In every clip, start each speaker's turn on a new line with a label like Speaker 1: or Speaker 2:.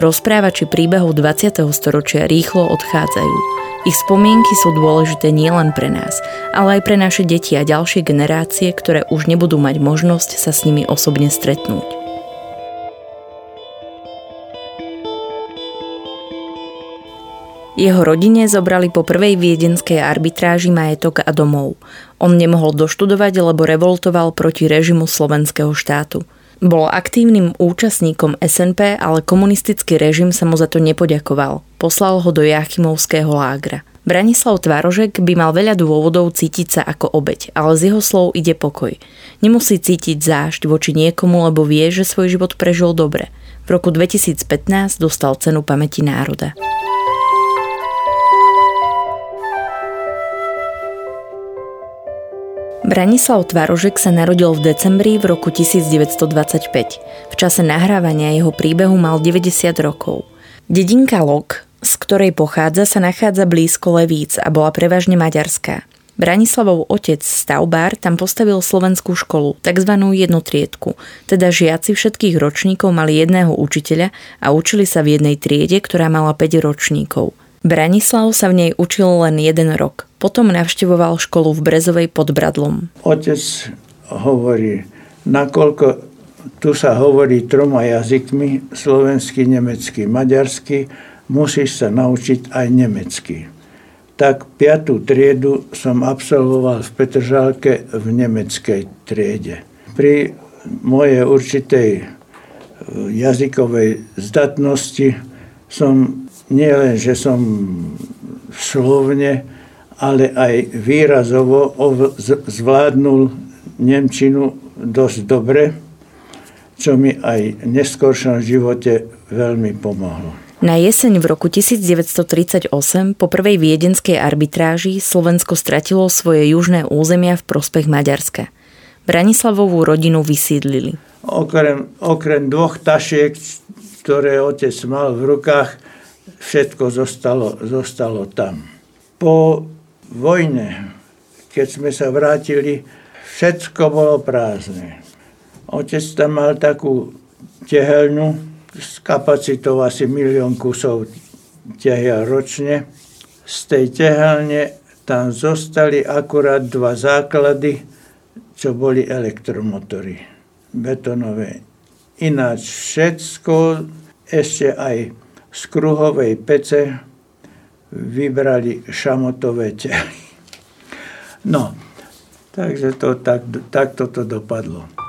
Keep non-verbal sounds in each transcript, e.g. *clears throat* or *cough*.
Speaker 1: Rozprávači príbehov 20. storočia rýchlo odchádzajú. Ich spomienky sú dôležité nielen pre nás, ale aj pre naše deti a ďalšie generácie, ktoré už nebudú mať možnosť sa s nimi osobne stretnúť. Jeho rodine zobrali po prvej viedenskej arbitráži majetok a domov. On nemohol doštudovať, lebo revoltoval proti režimu slovenského štátu – bol aktívnym účastníkom SNP, ale komunistický režim sa mu za to nepoďakoval. Poslal ho do Jachimovského lágra. Branislav Tvárožek by mal veľa dôvodov cítiť sa ako obeď, ale z jeho slov ide pokoj. Nemusí cítiť zášť voči niekomu, lebo vie, že svoj život prežil dobre. V roku 2015 dostal cenu pamäti národa. Branislav Tvarožek sa narodil v decembri v roku 1925. V čase nahrávania jeho príbehu mal 90 rokov. Dedinka Lok, z ktorej pochádza, sa nachádza blízko Levíc a bola prevažne maďarská. Branislavov otec stavbár tam postavil slovenskú školu, tzv. jednotriedku, teda žiaci všetkých ročníkov mali jedného učiteľa a učili sa v jednej triede, ktorá mala 5 ročníkov. Branislav sa v nej učil len jeden rok. Potom navštevoval školu v Brezovej pod Bradlom.
Speaker 2: Otec hovorí, nakoľko tu sa hovorí troma jazykmi, slovensky, nemecky, maďarsky, musíš sa naučiť aj nemecky. Tak piatú triedu som absolvoval v Petržálke v nemeckej triede. Pri mojej určitej jazykovej zdatnosti som nie len, že som slovne, ale aj výrazovo zvládnul Nemčinu dosť dobre, čo mi aj v neskôršom živote veľmi pomohlo.
Speaker 1: Na jeseň v roku 1938 po prvej viedenskej arbitráži Slovensko stratilo svoje južné územia v prospech Maďarska. Branislavovú rodinu vysídlili.
Speaker 2: Okrem, okrem dvoch tašiek, ktoré otec mal v rukách, všetko zostalo, zostalo tam. Po vojne, keď sme sa vrátili, všetko bolo prázdne. Otec tam mal takú tehelňu s kapacitou asi milión kusov tehia ročne. Z tej tehelne tam zostali akurát dva základy, čo boli elektromotory betonové. Ináč všetko, ešte aj z kruhovej pece vybrali šamotové tely. No, takže to tak, takto to dopadlo.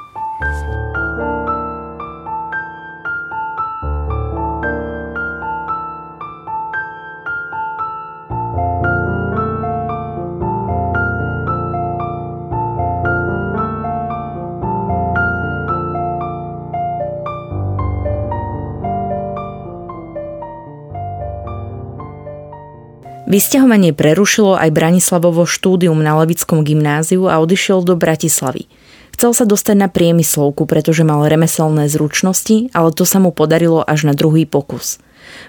Speaker 1: Vysťahovanie prerušilo aj Branislavovo štúdium na Levickom gymnáziu a odišiel do Bratislavy. Chcel sa dostať na priemyslovku, pretože mal remeselné zručnosti, ale to sa mu podarilo až na druhý pokus.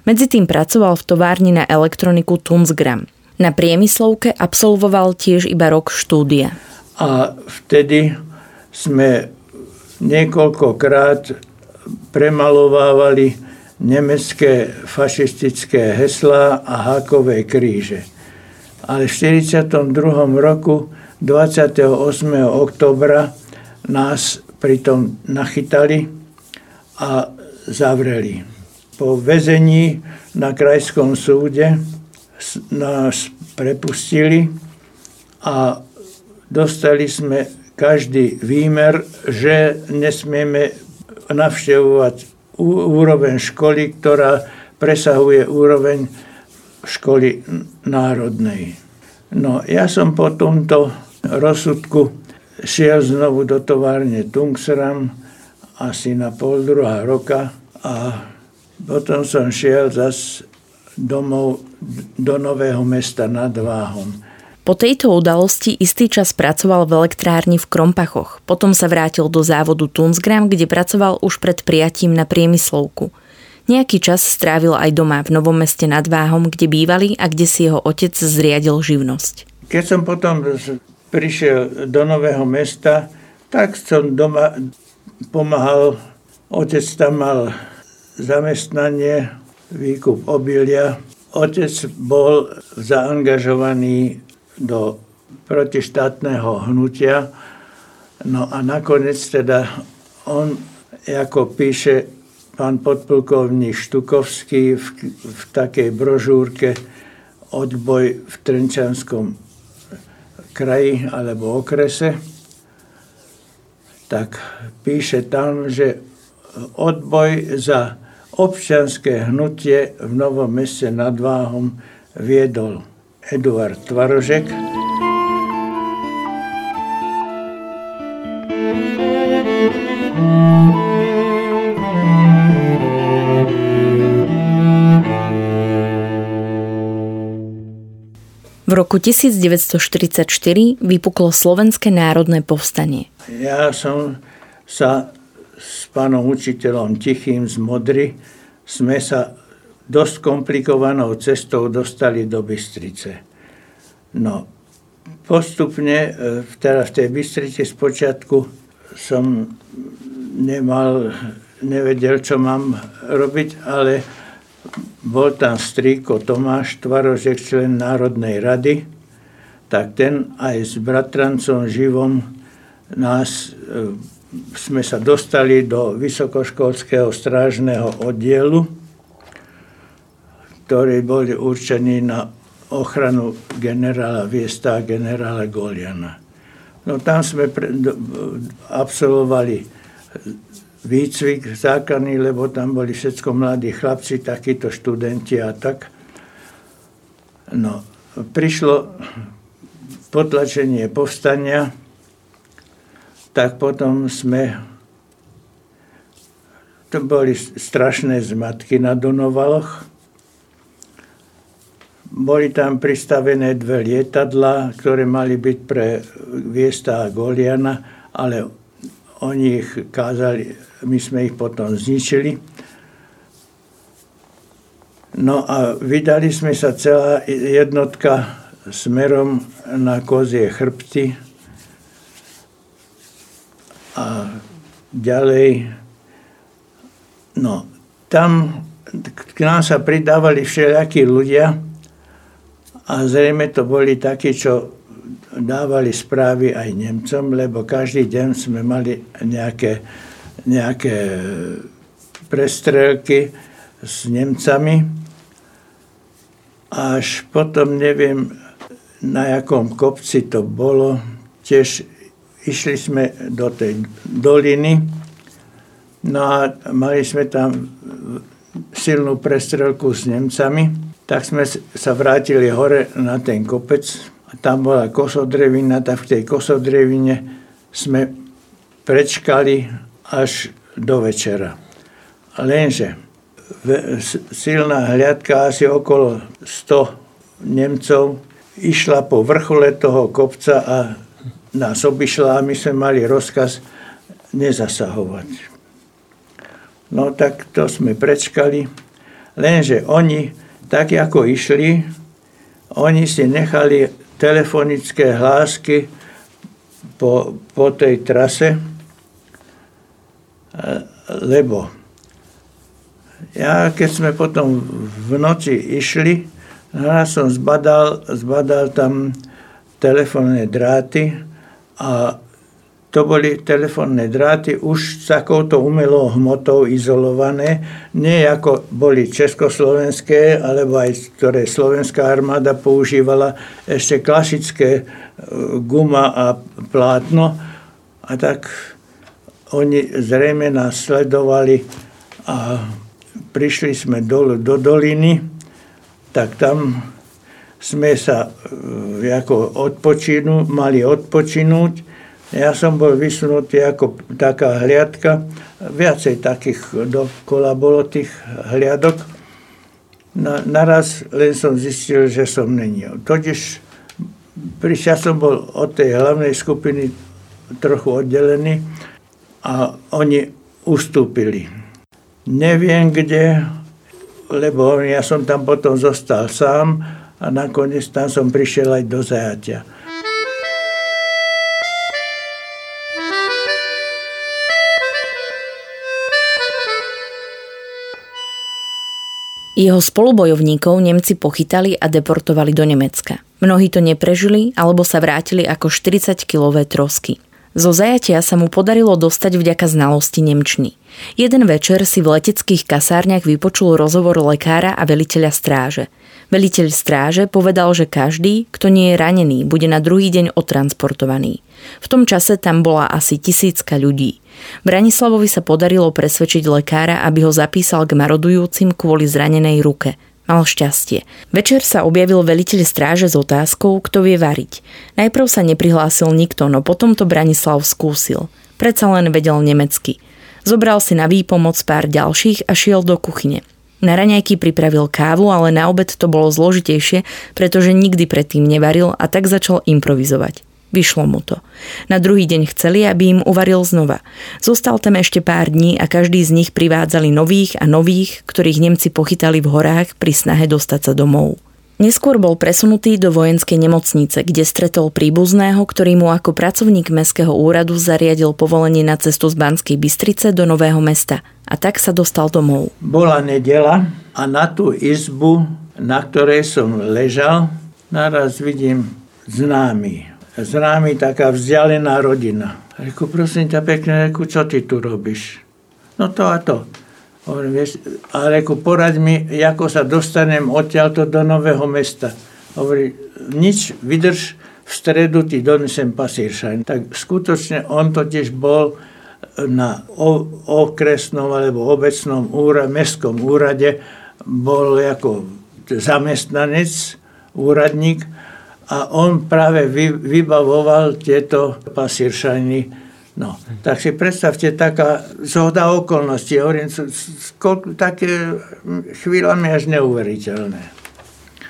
Speaker 1: Medzi tým pracoval v továrni na elektroniku Tunsgram. Na priemyslovke absolvoval tiež iba rok štúdia.
Speaker 2: A vtedy sme niekoľkokrát premalovávali nemecké fašistické heslá a hákové kríže. Ale v 1942. roku 28. oktobra nás pritom nachytali a zavreli. Po väzení na krajskom súde nás prepustili a dostali sme každý výmer, že nesmieme navštevovať úroveň školy, ktorá presahuje úroveň školy národnej. No, ja som po tomto rozsudku šiel znovu do továrne Tungsram asi na pol druhá roka a Potom som šiel zas domov do Nového mesta nad Váhom.
Speaker 1: Po tejto udalosti istý čas pracoval v elektrárni v Krompachoch. Potom sa vrátil do závodu Tunsgram, kde pracoval už pred prijatím na priemyslovku. Nejaký čas strávil aj doma v Novom meste nad Váhom, kde bývali a kde si jeho otec zriadil živnosť.
Speaker 2: Keď som potom prišiel do Nového mesta, tak som doma pomáhal. Otec tam mal zamestnanie, výkup obilia. Otec bol zaangažovaný do protištátneho hnutia. No a nakoniec teda on, ako píše pán podplukovník Štukovský v, v takej brožúrke Odboj v Trenčanskom kraji alebo okrese, tak píše tam, že odboj za občianské hnutie v Novom meste nad Váhom viedol Eduard Tvarožek.
Speaker 1: V roku 1944 vypuklo Slovenské národné povstanie.
Speaker 2: Ja som sa s pánom učiteľom Tichým z Modry sme sa dosť komplikovanou cestou dostali do Bystrice. No, postupne, teda v tej Bystrici spočiatku som nemal, nevedel, čo mám robiť, ale bol tam strýko Tomáš Tvarožek, člen Národnej rady, tak ten aj s bratrancom Živom nás, e, sme sa dostali do vysokoškolského strážneho oddielu, ktorí boli určení na ochranu generála Viesta a generála Goliana. No tam sme pre, do, absolvovali výcvik základný, lebo tam boli všetko mladí chlapci, takíto študenti a tak. No, prišlo potlačenie povstania, tak potom sme to boli strašné zmatky na Donovaloch. Boli tam pristavené dve lietadla, ktoré mali byť pre Viesta a Goliana, ale oni ich kázali, my sme ich potom zničili. No a vydali sme sa celá jednotka smerom na kozie chrbty a ďalej. No, tam k nám sa pridávali všelijakí ľudia, a zrejme to boli takí, čo dávali správy aj Nemcom, lebo každý deň sme mali nejaké, nejaké prestrelky s Nemcami. Až potom neviem, na jakom kopci to bolo. Tiež išli sme do tej doliny, no a mali sme tam silnú prestrelku s Nemcami tak sme sa vrátili hore na ten kopec a tam bola kosodrevina, tak v tej kosodrevine sme prečkali až do večera. Lenže silná hliadka, asi okolo 100 Nemcov, išla po vrchole toho kopca a nás obišla a my sme mali rozkaz nezasahovať. No tak to sme prečkali, lenže oni tak ako išli, oni si nechali telefonické hlásky po, po tej trase, lebo ja keď sme potom v noci išli, ja som zbadal, zbadal tam telefónne dráty a to boli telefónne dráty už s takouto umelou hmotou izolované, nie ako boli československé, alebo aj ktoré slovenská armáda používala ešte klasické e, guma a plátno. A tak oni zrejme nás sledovali a prišli sme dolu do doliny, tak tam sme sa e, ako odpočinu, mali odpočinúť ja som bol vysunutý ako taká hliadka, viacej takých dokola bolo tých hliadok. Na, naraz len som zistil, že som není. Totiž prišiel som bol od tej hlavnej skupiny trochu oddelený a oni ustúpili. Neviem kde, lebo ja som tam potom zostal sám a nakoniec tam som prišiel aj do zajatia.
Speaker 1: Jeho spolubojovníkov Nemci pochytali a deportovali do Nemecka. Mnohí to neprežili alebo sa vrátili ako 40-kilové trosky. Zo zajatia sa mu podarilo dostať vďaka znalosti Nemčiny. Jeden večer si v leteckých kasárniach vypočul rozhovor lekára a veliteľa stráže. Veliteľ stráže povedal, že každý, kto nie je ranený, bude na druhý deň odtransportovaný. V tom čase tam bola asi tisícka ľudí. Branislavovi sa podarilo presvedčiť lekára, aby ho zapísal k marodujúcim kvôli zranenej ruke. Mal šťastie. Večer sa objavil veliteľ stráže s otázkou, kto vie variť. Najprv sa neprihlásil nikto, no potom to Branislav skúsil. Predsa len vedel nemecky. Zobral si na výpomoc pár ďalších a šiel do kuchyne. Na raňajky pripravil kávu, ale na obed to bolo zložitejšie, pretože nikdy predtým nevaril a tak začal improvizovať. Vyšlo mu to. Na druhý deň chceli, aby im uvaril znova. Zostal tam ešte pár dní a každý z nich privádzali nových a nových, ktorých Nemci pochytali v horách pri snahe dostať sa domov. Neskôr bol presunutý do vojenskej nemocnice, kde stretol príbuzného, ktorý mu ako pracovník Mestského úradu zariadil povolenie na cestu z Banskej Bystrice do Nového mesta. A tak sa dostal domov.
Speaker 2: Bola nedela a na tú izbu, na ktorej som ležal, naraz vidím známy známy taká vzdialená rodina. Reku, prosím ťa pekne, reku, čo ty tu robíš? No to a to. Hovorím, vieš, a reku, poraď mi, ako sa dostanem odtiaľto do nového mesta. Hovorí, nič, vydrž, v stredu ti donesem pasíršajn. Tak skutočne on totiž bol na okresnom alebo obecnom úrade, mestskom úrade, bol ako zamestnanec, úradník a on práve vy, vybavoval tieto pasíršajny. No, tak si predstavte, taká zhoda okolností, hovorím, také chvíľami až neuveriteľné.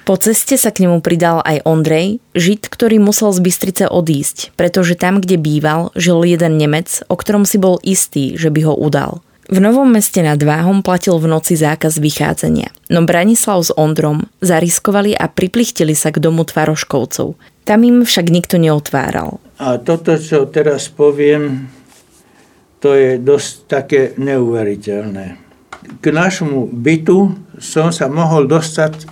Speaker 1: Po ceste sa k nemu pridal aj Ondrej, žid, ktorý musel z Bystrice odísť, pretože tam, kde býval, žil jeden Nemec, o ktorom si bol istý, že by ho udal. V Novom meste nad Váhom platil v noci zákaz vychádzania, no Branislav s Ondrom zariskovali a priplichtili sa k domu Tvaroškovcov. Tam im však nikto neotváral.
Speaker 2: A toto, čo teraz poviem, to je dosť také neuveriteľné. K našemu bytu som sa mohol dostať,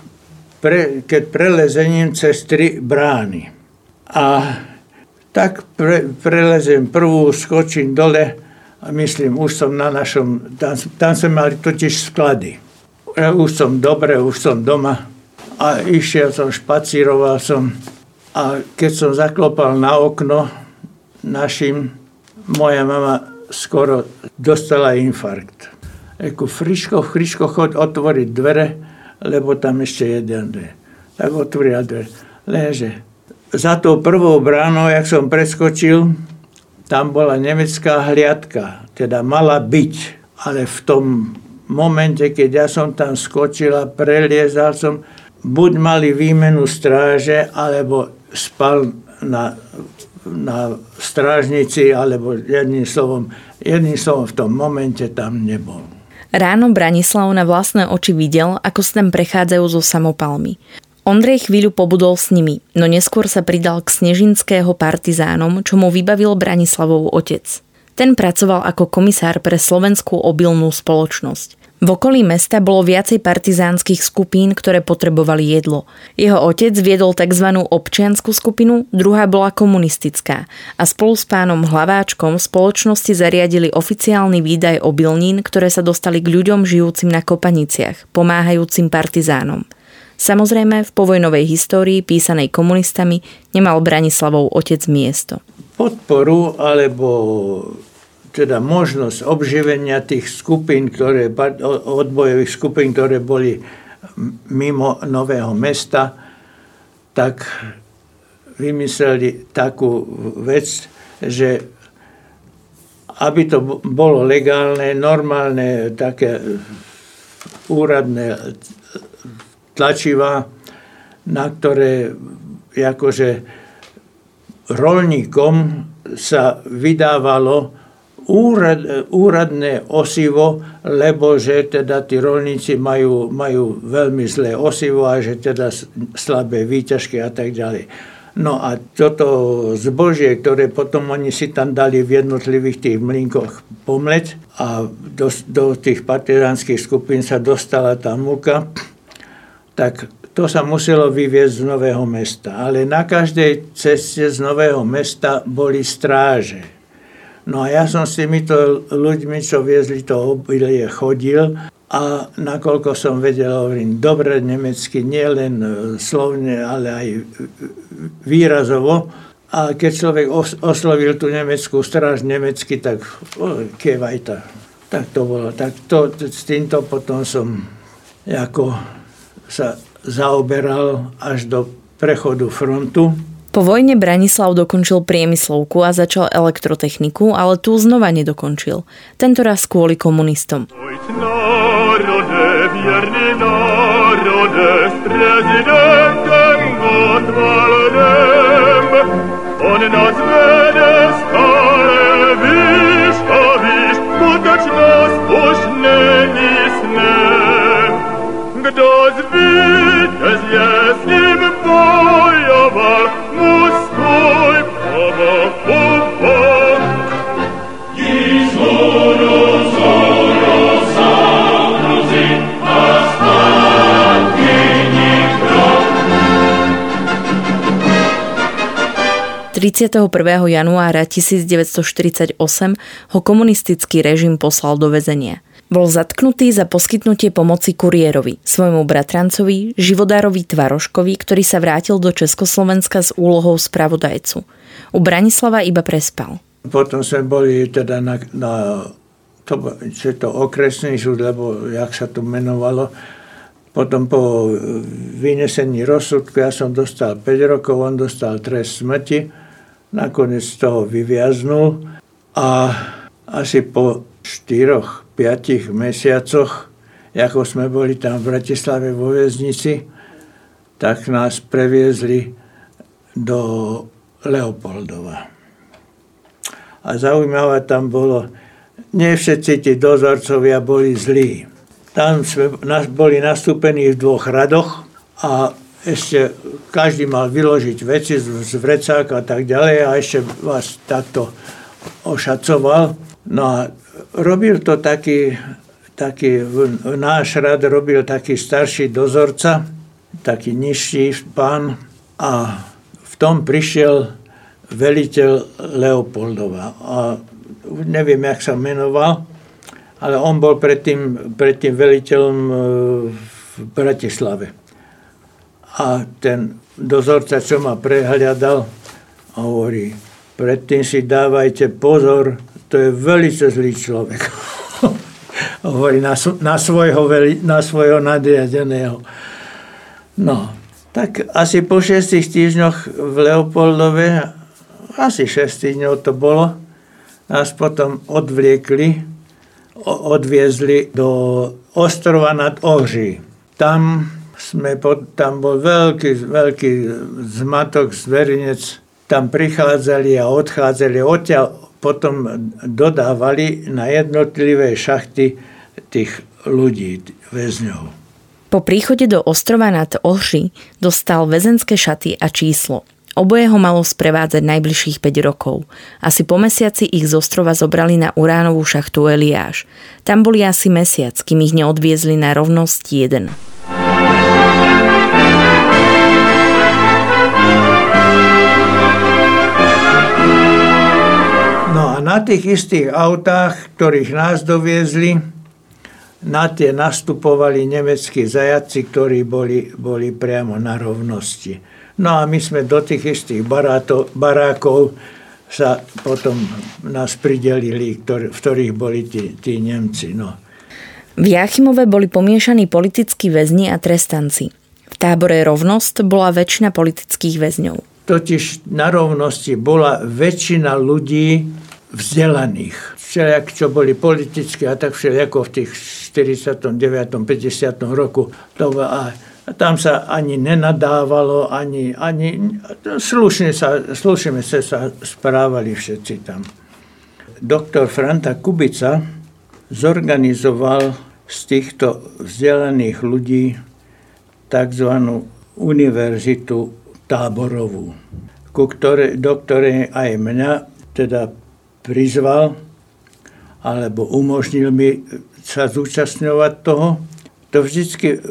Speaker 2: pre, keď prelezením cez tri brány. A tak pre, prelezem prvú, skočím dole, a myslím, už som na našom, tam, tam sme mali totiž sklady. Už som dobre, už som doma a išiel som, špacíroval som a keď som zaklopal na okno našim, moja mama skoro dostala infarkt. Eku, friško, friško, chod otvoriť dvere, lebo tam ešte jeden dve. Tak otvorila dvere. Lenže za tou prvou bránou, jak som preskočil, tam bola nemecká hliadka, teda mala byť, ale v tom momente, keď ja som tam skočil a preliezal som, buď mali výmenu stráže, alebo spal na, na strážnici, alebo jedným slovom, jedným slovom v tom momente tam nebol.
Speaker 1: Ráno Branislav na vlastné oči videl, ako sa tam prechádzajú zo samopalmy. Ondrej chvíľu pobudol s nimi, no neskôr sa pridal k snežinského partizánom, čo mu vybavil Branislavov otec. Ten pracoval ako komisár pre slovenskú obilnú spoločnosť. V okolí mesta bolo viacej partizánskych skupín, ktoré potrebovali jedlo. Jeho otec viedol tzv. občianskú skupinu, druhá bola komunistická a spolu s pánom Hlaváčkom spoločnosti zariadili oficiálny výdaj obilnín, ktoré sa dostali k ľuďom žijúcim na kopaniciach, pomáhajúcim partizánom. Samozrejme, v povojnovej histórii písanej komunistami nemal Branislavov otec miesto.
Speaker 2: Podporu alebo teda možnosť obživenia tých skupín, ktoré, odbojových skupín, ktoré boli mimo Nového mesta, tak vymysleli takú vec, že aby to bolo legálne, normálne, také úradné tlačiva, na ktoré akože rolníkom sa vydávalo úrad, úradné osivo, lebo že teda tí rolníci majú, majú veľmi zlé osivo a že teda slabé výťažky a tak ďalej. No a toto zbožie, ktoré potom oni si tam dali v jednotlivých tých mlinkoch pomleť a do, do tých partizánskych skupín sa dostala tá múka, tak to sa muselo vyviezť z Nového mesta. Ale na každej ceste z Nového mesta boli stráže. No a ja som s týmito ľuďmi, čo viezli to obilie, chodil a nakoľko som vedel, hovorím dobre nemecky, nielen e, slovne, ale aj výrazovo. A keď človek oslovil tú nemeckú stráž nemecky, tak kevajta. Tak to bolo. Tak to, s týmto potom som ako sa zaoberal až do prechodu frontu.
Speaker 1: Po vojne Branislav dokončil priemyslovku a začal elektrotechniku, ale tu znova nedokončil. Tento raz kvôli komunistom. On 31. januára 1948 ho komunistický režim poslal do väzenia. Bol zatknutý za poskytnutie pomoci kuriérovi, svojmu bratrancovi, živodárovi Tvaroškovi, ktorý sa vrátil do Československa s úlohou spravodajcu. U Branislava iba prespal.
Speaker 2: Potom sme boli teda na, na to, čo to okresný súd, lebo jak sa to menovalo, potom po vynesení rozsudku ja som dostal 5 rokov, on dostal trest smrti nakoniec z toho vyviaznul a asi po 4-5 mesiacoch, ako sme boli tam v Bratislave vo väznici, tak nás previezli do Leopoldova. A zaujímavé tam bolo, nie všetci tí dozorcovia boli zlí. Tam sme boli nastúpení v dvoch radoch a ešte každý mal vyložiť veci z, z vrecák a tak ďalej a ešte vás takto ošacoval. No a robil to taký, taký náš rad robil taký starší dozorca, taký nižší pán a v tom prišiel veliteľ Leopoldova. A neviem, jak sa menoval, ale on bol predtým, predtým veliteľom e, v Bratislave. A ten dozorca, čo ma prehľadal, hovorí, predtým si dávajte pozor, to je veľmi zlý človek. *laughs* hovorí na, na, svojho, na svojho nadriadeného. No, tak asi po šestých týždňoch v Leopoldove, asi 6 týždňov to bolo, nás potom odvliekli, odviezli do ostrova nad Ohří. Tam sme pod, tam bol veľký, veľký zmatok, zverinec, tam prichádzali a odchádzali, odtiaľ potom dodávali na jednotlivé šachty tých ľudí, väzňov.
Speaker 1: Po príchode do ostrova nad Ohři dostal väzenské šaty a číslo. Oboje ho malo sprevádzať najbližších 5 rokov. Asi po mesiaci ich z ostrova zobrali na uránovú šachtu Eliáš. Tam boli asi mesiac, kým ich neodviezli na rovnosť 1.
Speaker 2: na tých istých autách, ktorých nás doviezli, na tie nastupovali nemeckí zajaci, ktorí boli, boli priamo na rovnosti. No a my sme do tých istých baráto, barákov sa potom nás pridelili, ktorý, v ktorých boli tí, tí Nemci. No.
Speaker 1: V Jachimove boli pomiešaní politickí väzni a trestanci. V tábore Rovnosť bola väčšina politických väzňov.
Speaker 2: Totiž na rovnosti bola väčšina ľudí, vzdelaných. všelijak, čo boli politické a tak všelijako v tých 49. 50. roku. To, a tam sa ani nenadávalo, ani, ani slušne, sa, slušne sa, sa správali všetci tam. Doktor Franta Kubica zorganizoval z týchto vzdelaných ľudí tzv. univerzitu táborovú, ku ktorej, do ktorej aj mňa teda prizval alebo umožnil mi sa zúčastňovať toho. To vždycky,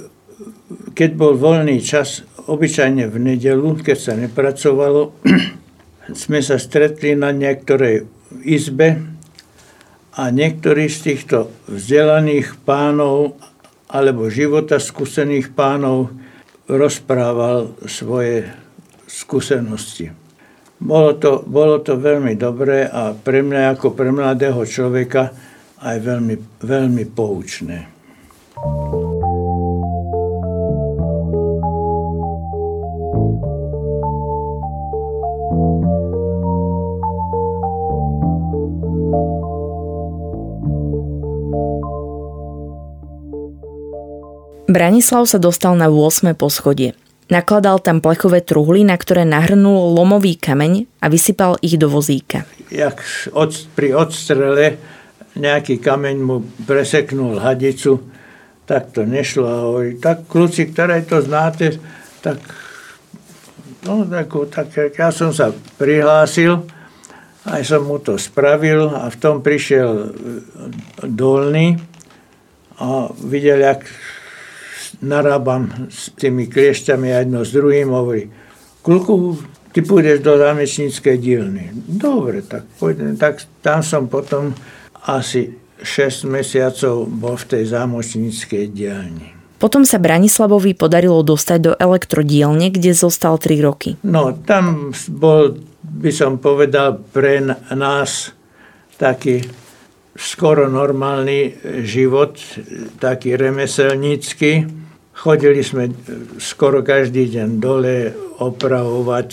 Speaker 2: keď bol voľný čas, obyčajne v nedelu, keď sa nepracovalo, *clears throat* sme sa stretli na niektorej izbe a niektorí z týchto vzdelaných pánov alebo života skúsených pánov rozprával svoje skúsenosti. Bolo to, bolo to veľmi dobré a pre mňa ako pre mladého človeka aj veľmi, veľmi poučné.
Speaker 1: Branislav sa dostal na 8. poschodie. Nakladal tam plechové truhly, na ktoré nahrnul lomový kameň a vysypal ich do vozíka.
Speaker 2: Jak od, pri odstrele nejaký kameň mu preseknul hadicu, tak to nešlo a hovorí, tak kľúci, ktoré to znáte, tak, no, tak, tak ja som sa prihlásil, aj som mu to spravil a v tom prišiel dolný a videl, jak narábam s tými kliešťami jedno s druhým, hovorí, kluku, ty pôjdeš do zámečníckej dielny. Dobre, tak pôjdem. Tak tam som potom asi 6 mesiacov bol v tej zámočníckej dielni.
Speaker 1: Potom sa Branislavovi podarilo dostať do elektrodielne, kde zostal 3 roky.
Speaker 2: No, tam bol, by som povedal, pre nás taký skoro normálny život, taký remeselnícky Chodili sme skoro každý deň dole opravovať,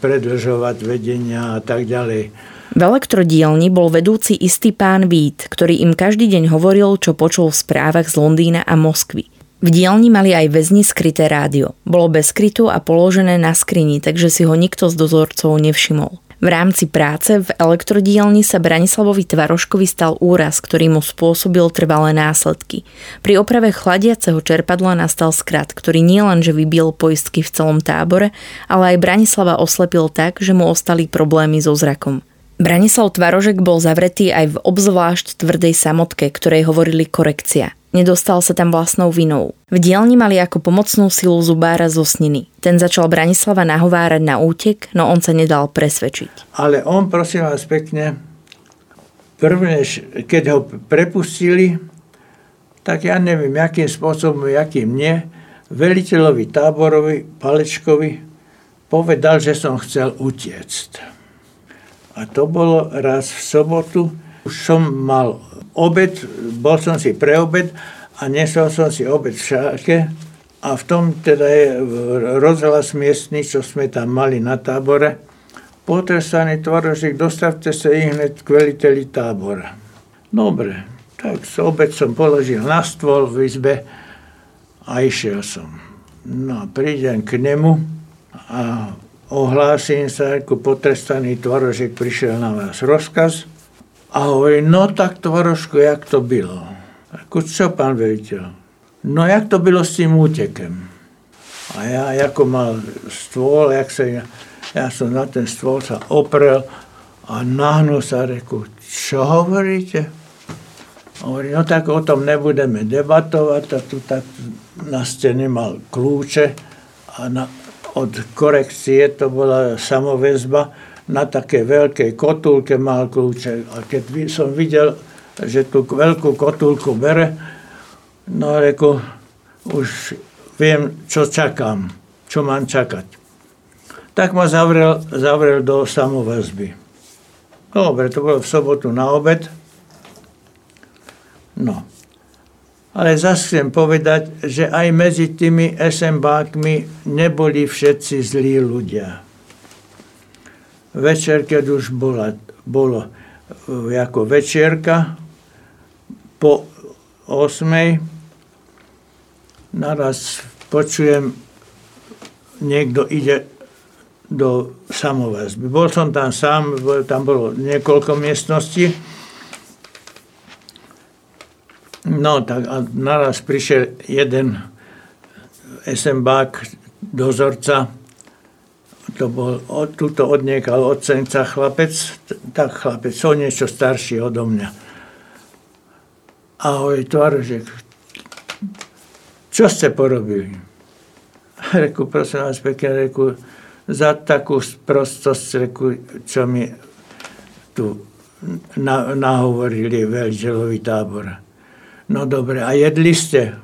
Speaker 2: predlžovať vedenia a tak ďalej.
Speaker 1: V elektrodielni bol vedúci istý pán Vít, ktorý im každý deň hovoril, čo počul v správach z Londýna a Moskvy. V dielni mali aj väzni skryté rádio. Bolo bez skrytu a položené na skrini, takže si ho nikto z dozorcov nevšimol. V rámci práce v elektrodielni sa Branislavovi Tvaroškovi stal úraz, ktorý mu spôsobil trvalé následky. Pri oprave chladiaceho čerpadla nastal skrat, ktorý nielenže vybil poistky v celom tábore, ale aj Branislava oslepil tak, že mu ostali problémy so zrakom. Branislav Tvarožek bol zavretý aj v obzvlášť tvrdej samotke, ktorej hovorili korekcia – Nedostal sa tam vlastnou vinou. V dielni mali ako pomocnú silu zubára zo sniny. Ten začal Branislava nahovárať na útek, no on sa nedal presvedčiť.
Speaker 2: Ale on, prosím vás pekne, prvne, keď ho prepustili, tak ja neviem, akým spôsobom, akým nie, veliteľovi táborovi Palečkovi povedal, že som chcel utiecť. A to bolo raz v sobotu. Už som mal obed, bol som si pre obed a nesol som si obed v šáke a v tom teda je rozhlas miestny, čo sme tam mali na tábore. Potrestaný tvorožik, dostavte sa ich hneď k veliteli tábora. Dobre, tak obed som položil na stôl v izbe a išiel som. No a prídem k nemu a ohlásim sa, ako potrestaný tvorožik prišiel na vás rozkaz a hovorí, no tak tvorožko, jak to bylo? Ako čo, pán veliteľ? No jak to bylo s tým útekem? A ja, ako mal stôl, jak sa, ja, som na ten stôl sa oprel a nahnul sa reku, čo hovoríte? Hovorí, no tak o tom nebudeme debatovať. A tu tak na stene mal kľúče a na, od korekcie to bola samovezba na také veľkej kotulke mal kľúče. A keď som videl, že tú veľkú kotulku bere, no reku, už viem, čo čakám, čo mám čakať. Tak ma zavrel, zavrel do samovezby. Dobre, to bolo v sobotu na obed. No. Ale zase chcem povedať, že aj medzi tými SMBákmi neboli všetci zlí ľudia večer, keď už bola, bolo ako večierka po 8. Naraz počujem, niekto ide do samoväzby. Bol som tam sám, tam bolo niekoľko miestností. No tak a naraz prišiel jeden SMBák, dozorca, to bol od, tuto odniekal od senca chlapec, tak chlapec, o niečo starší odo mňa. Ahoj, tvarožek, čo ste porobili? Reku, prosím vás pekne, reku, za takú prostosť, reku, čo mi tu na, nahovorili veľželový tábor. No dobre, a jedli ste?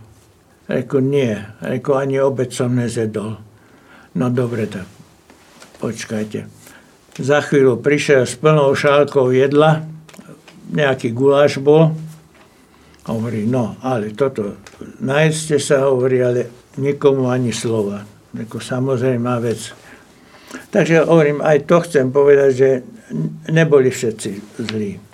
Speaker 2: Reku, nie. Reku, ani obed som nezedol. No dobre, tak počkajte. Za chvíľu prišiel s plnou šálkou jedla, nejaký guláš bol, hovorí, no, ale toto, najedzte sa, hovorí, ale nikomu ani slova. Reku, samozrejme vec. Takže hovorím, aj to chcem povedať, že neboli všetci zlí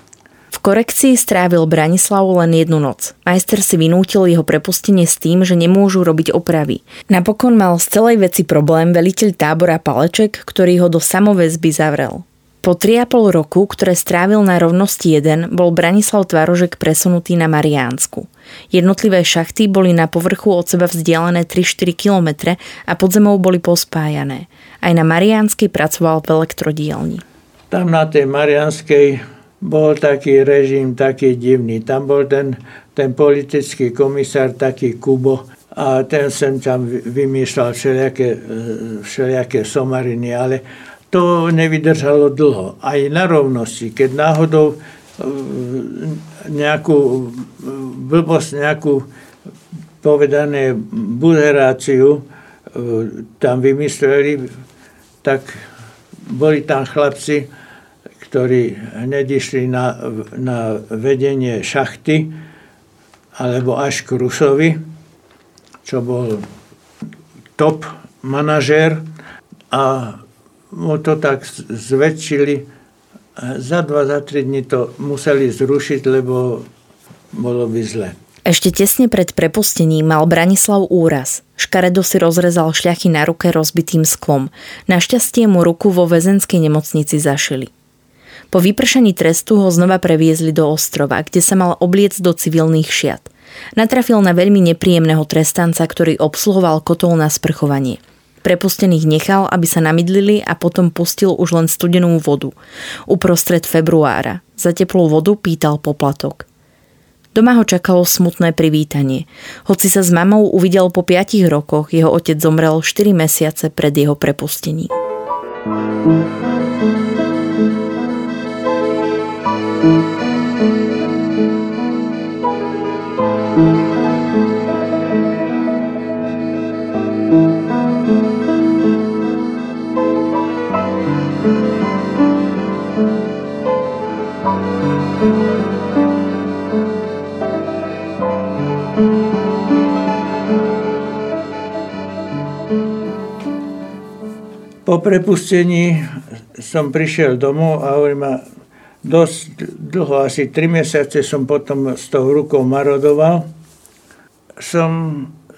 Speaker 1: korekcii strávil Branislavu len jednu noc. Majster si vynútil jeho prepustenie s tým, že nemôžu robiť opravy. Napokon mal z celej veci problém veliteľ tábora Paleček, ktorý ho do samoväzby zavrel. Po 3,5 roku, ktoré strávil na rovnosti 1, bol Branislav Tvarožek presunutý na Mariánsku. Jednotlivé šachty boli na povrchu od seba vzdialené 3-4 km a pod zemou boli pospájané. Aj na Mariánskej pracoval v elektrodielni.
Speaker 2: Tam na tej Mariánskej bol taký režim taký divný. Tam bol ten, ten politický komisár taký Kubo a ten sem tam vymýšľal všelijaké, e, všelijaké somariny, ale to nevydržalo dlho. Aj na rovnosti, keď náhodou e, nejakú e, blbosť, nejakú povedané buzeráciu tam vymysleli, tak boli tam chlapci, ktorí hneď išli na, na vedenie šachty alebo až k Rusovi, čo bol top manažér a mu to tak zväčšili. Za dva, za tri dní to museli zrušiť, lebo bolo by zle.
Speaker 1: Ešte tesne pred prepustením mal Branislav úraz. Škaredo si rozrezal šľachy na ruke rozbitým sklom. Našťastie mu ruku vo väzenskej nemocnici zašili. Po vypršaní trestu ho znova previezli do ostrova, kde sa mal obliec do civilných šiat. Natrafil na veľmi nepríjemného trestanca, ktorý obsluhoval kotol na sprchovanie. Prepustených nechal, aby sa namydlili a potom pustil už len studenú vodu. Uprostred februára. Za teplú vodu pýtal poplatok. Doma ho čakalo smutné privítanie. Hoci sa s mamou uvidel po 5 rokoch, jeho otec zomrel 4 mesiace pred jeho prepustením.
Speaker 2: Po prepustení som prišiel domov a hovorím, dosť dlho, asi 3 mesiace som potom s tou rukou marodoval. Som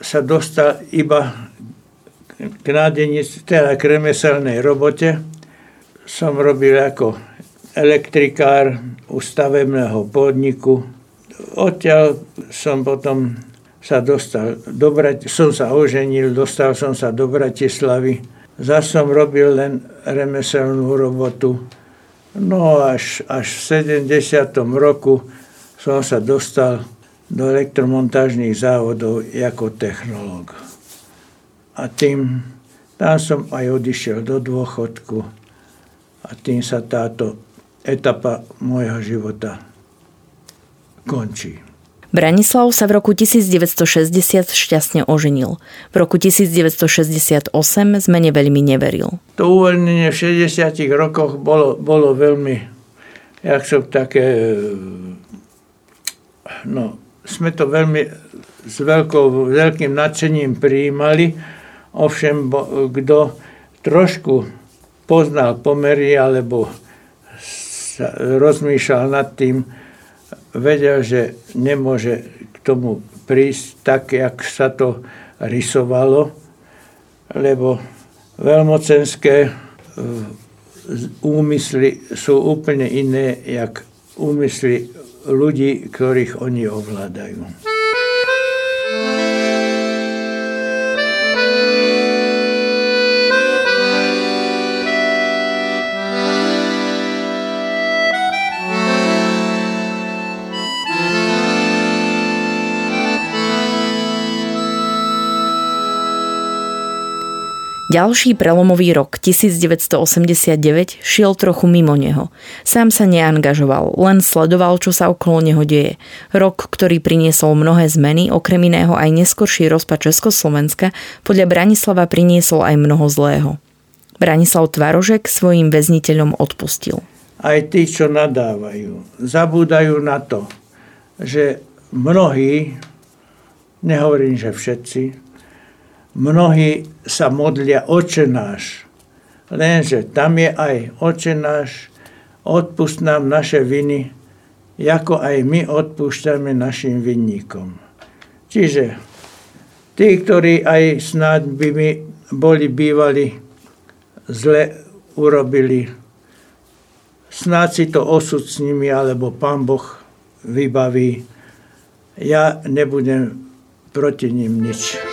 Speaker 2: sa dostal iba k nádenici, teda k remeselnej robote. Som robil ako elektrikár u stavebného podniku. Odtiaľ som potom sa dostal do Brat- som sa oženil, dostal som sa do Bratislavy. Zas som robil len remeselnú robotu No až, až v 70. roku som sa dostal do elektromontážnych závodov ako technológ. A tým, tam som aj odišiel do dôchodku a tým sa táto etapa môjho života končí.
Speaker 1: Branislav sa v roku 1960 šťastne oženil. V roku 1968 zmene veľmi neveril.
Speaker 2: To uvoľnenie v 60 rokoch bolo, bolo veľmi, jak som také, no, sme to veľmi s veľkou, veľkým nadšením prijímali. Ovšem, kto trošku poznal pomery alebo sa rozmýšľal nad tým, vedel, že nemôže k tomu prísť tak, jak sa to rysovalo, lebo veľmocenské e, úmysly sú úplne iné, jak úmysly ľudí, ktorých oni ovládajú.
Speaker 1: Ďalší prelomový rok 1989 šiel trochu mimo neho. Sám sa neangažoval, len sledoval, čo sa okolo neho deje. Rok, ktorý priniesol mnohé zmeny, okrem iného aj neskorší rozpad Československa, podľa Branislava priniesol aj mnoho zlého. Branislav Tvarožek svojim väzniteľom odpustil.
Speaker 2: Aj tí, čo nadávajú, zabúdajú na to, že mnohí, nehovorím, že všetci, mnohí sa modlia oče náš. Lenže tam je aj oče náš, odpust nám naše viny, ako aj my odpúšťame našim vinníkom. Čiže tí, ktorí aj snáď by mi boli bývali, zle urobili, snáď si to osud s nimi, alebo pán Boh vybaví. Ja nebudem proti ním nič.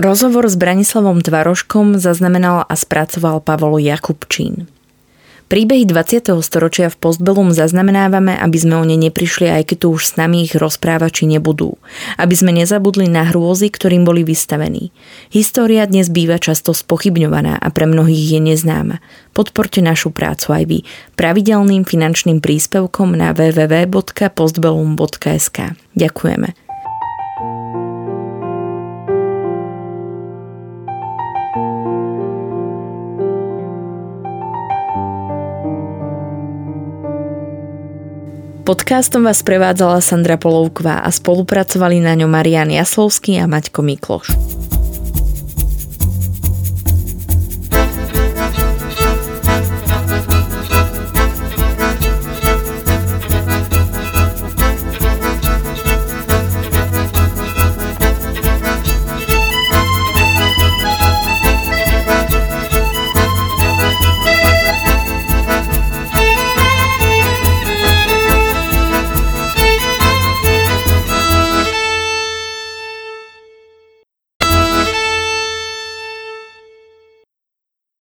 Speaker 1: Rozhovor s Branislavom Tvaroškom zaznamenal a spracoval Pavol Jakubčín. Príbehy 20. storočia v Postbelum zaznamenávame, aby sme o ne neprišli, aj keď tu už s nami ich rozprávači nebudú. Aby sme nezabudli na hrôzy, ktorým boli vystavení. História dnes býva často spochybňovaná a pre mnohých je neznáma. Podporte našu prácu aj vy pravidelným finančným príspevkom na www.postbellum.sk. Ďakujeme. Podcastom vás prevádzala Sandra Polovková a spolupracovali na ňom Marian Jaslovský a Maťko Mikloš.